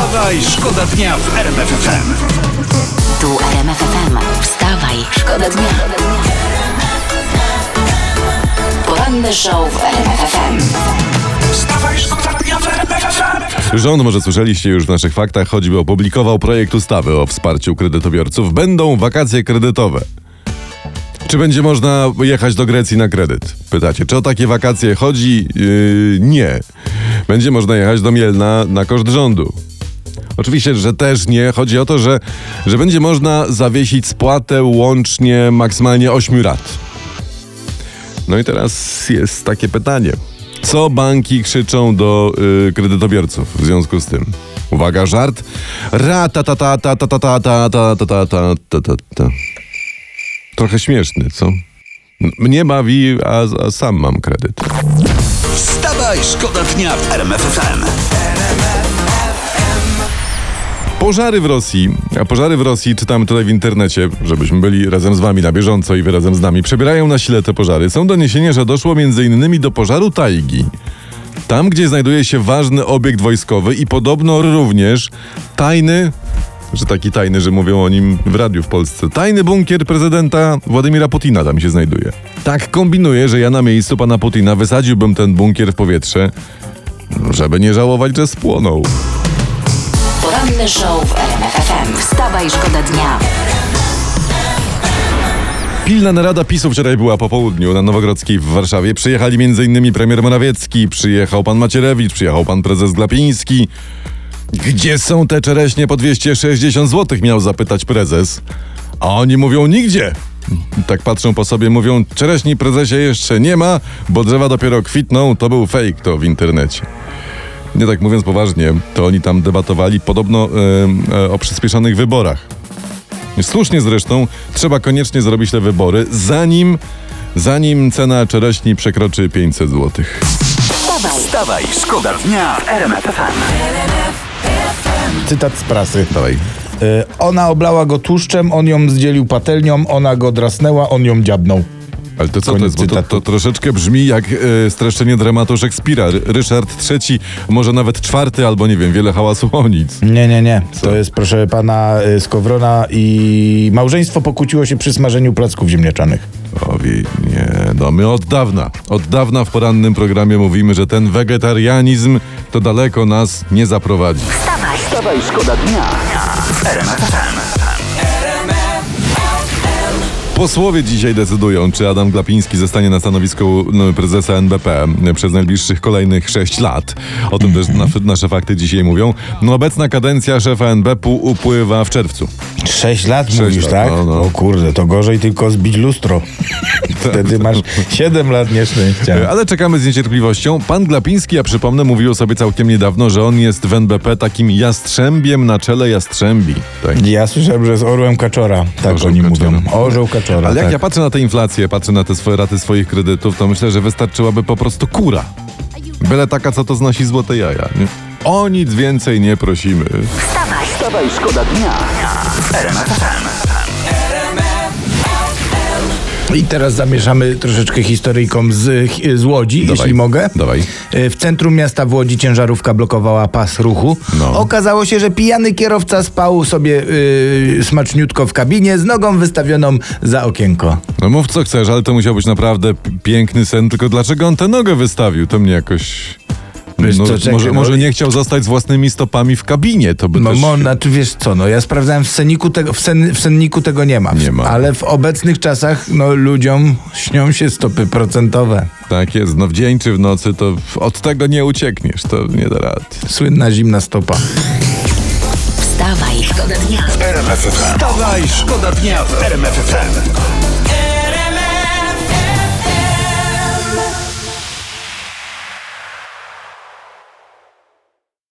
Wstawaj, szkoda dnia w RMF FM. Tu RMF FM. Wstawaj, szkoda dnia. Poranny show w RMF FM. Wstawaj, szkoda dnia w RMF FM. Rząd, może słyszeliście już w naszych faktach, choćby opublikował projekt ustawy o wsparciu kredytobiorców. Będą wakacje kredytowe. Czy będzie można jechać do Grecji na kredyt? Pytacie, czy o takie wakacje chodzi? Yy, nie. Będzie można jechać do Mielna na koszt rządu. Oczywiście, że też nie. Chodzi o to, że, że będzie można zawiesić spłatę łącznie maksymalnie 8 rat. No i teraz jest takie pytanie. Co banki krzyczą do y, kredytobiorców w związku z tym? Uwaga, żart. Ra ta ta ta ta ta ta ta ta ta ta ta ta ta ta Trochę śmieszny, co? Mnie bawi, a, a sam mam kredyt. Wstawaj, szkoda dnia w RMF FM. Pożary w Rosji, a pożary w Rosji czytamy tutaj w internecie, żebyśmy byli razem z wami na bieżąco i wy razem z nami. Przebierają na sile te pożary. Są doniesienia, że doszło m.in. do pożaru tajgi. Tam, gdzie znajduje się ważny obiekt wojskowy i podobno również tajny, że taki tajny, że mówią o nim w radiu w Polsce, tajny bunkier prezydenta Władimira Putina tam się znajduje. Tak kombinuję, że ja na miejscu pana Putina wysadziłbym ten bunkier w powietrze, żeby nie żałować, że spłonął. Poranny show w RMF FM. Wstawaj, szkoda dnia. Pilna narada PiSu wczoraj była po południu na Nowogrodzkiej w Warszawie. Przyjechali m.in. premier Morawiecki, przyjechał pan Macierewicz, przyjechał pan prezes Glapiński. Gdzie są te czereśnie po 260 zł? Miał zapytać prezes. A oni mówią nigdzie. Tak patrzą po sobie, mówią czereśni prezesie jeszcze nie ma, bo drzewa dopiero kwitną. To był fake to w internecie. Nie tak mówiąc poważnie, to oni tam debatowali podobno e, e, o przyspieszonych wyborach. Słusznie zresztą, trzeba koniecznie zrobić te wybory, zanim, zanim cena czereśni przekroczy 500 zł. Wstawaj, szkoda dnia w RMF FM. Cytat z prasy. Dawaj. Y, ona oblała go tłuszczem, on ją zdzielił patelnią, ona go drasnęła, on ją dziabnął. Ale to co to Koniec jest? Bo to, to troszeczkę brzmi jak e, streszczenie dramatu Szekspira. Ry- Ryszard III, może nawet czwarty, albo nie wiem, wiele hałasu o nic. Nie, nie, nie. To jest, proszę pana, y, Skowrona i małżeństwo pokłóciło się przy smażeniu placków ziemniaczanych. Owi, nie, no my od dawna, od dawna w porannym programie mówimy, że ten wegetarianizm to daleko nas nie zaprowadzi. wstawaj. Wstawaj, szkoda dnia w RMF FM. Posłowie dzisiaj decydują, czy Adam Glapiński zostanie na stanowisku no, prezesa NBP przez najbliższych kolejnych 6 lat. O tym też nasze, nasze fakty dzisiaj mówią. No, obecna kadencja szefa NBP upływa w czerwcu. Sześć lat Sześć mówisz, lat, tak? no, no. O kurde, to gorzej tylko zbić lustro. Wtedy masz siedem lat nieszczęścia. Ale czekamy z niecierpliwością. Pan Glapiński, ja przypomnę, mówił o sobie całkiem niedawno, że on jest w NBP takim jastrzębiem na czele jastrzębi. Tak. Ja słyszałem, że z orłem kaczora, tak Orzeł oni kaczora. mówią. Orzeł kaczora, Ale jak tak. ja patrzę na tę inflację, patrzę na te swoje raty swoich kredytów, to myślę, że wystarczyłaby po prostu kura. Byle taka, co to znosi złote jaja. Nie? O nic więcej nie prosimy. Wstawaj, Wstawaj, szkoda dnia. I teraz zamieszamy troszeczkę historyjką z, z Łodzi, jeśli mogę. Dawaj. E, W centrum miasta w Łodzi ciężarówka blokowała pas ruchu. No. Okazało się, że pijany kierowca spał sobie y, smaczniutko w kabinie z nogą wystawioną za okienko. No mów co chcesz, ale to musiał być naprawdę piękny sen, tylko dlaczego on tę nogę wystawił? To mnie jakoś... Wiesz No, co, czekaj, może, no może nie chciał zostać z własnymi stopami w kabinie, to by No, też... mo, znaczy wiesz co, no ja sprawdzałem w senniku tego, w, sen, w senniku tego nie ma. Nie ma. Ale w obecnych czasach no ludziom śnią się stopy procentowe. Tak jest, no w dzień czy w nocy to od tego nie uciekniesz, to nie da rady. Słynna zimna stopa. wstawaj, szkoda dnia. RMF FM. Wstawaj, szkoda dnia w RMF FM.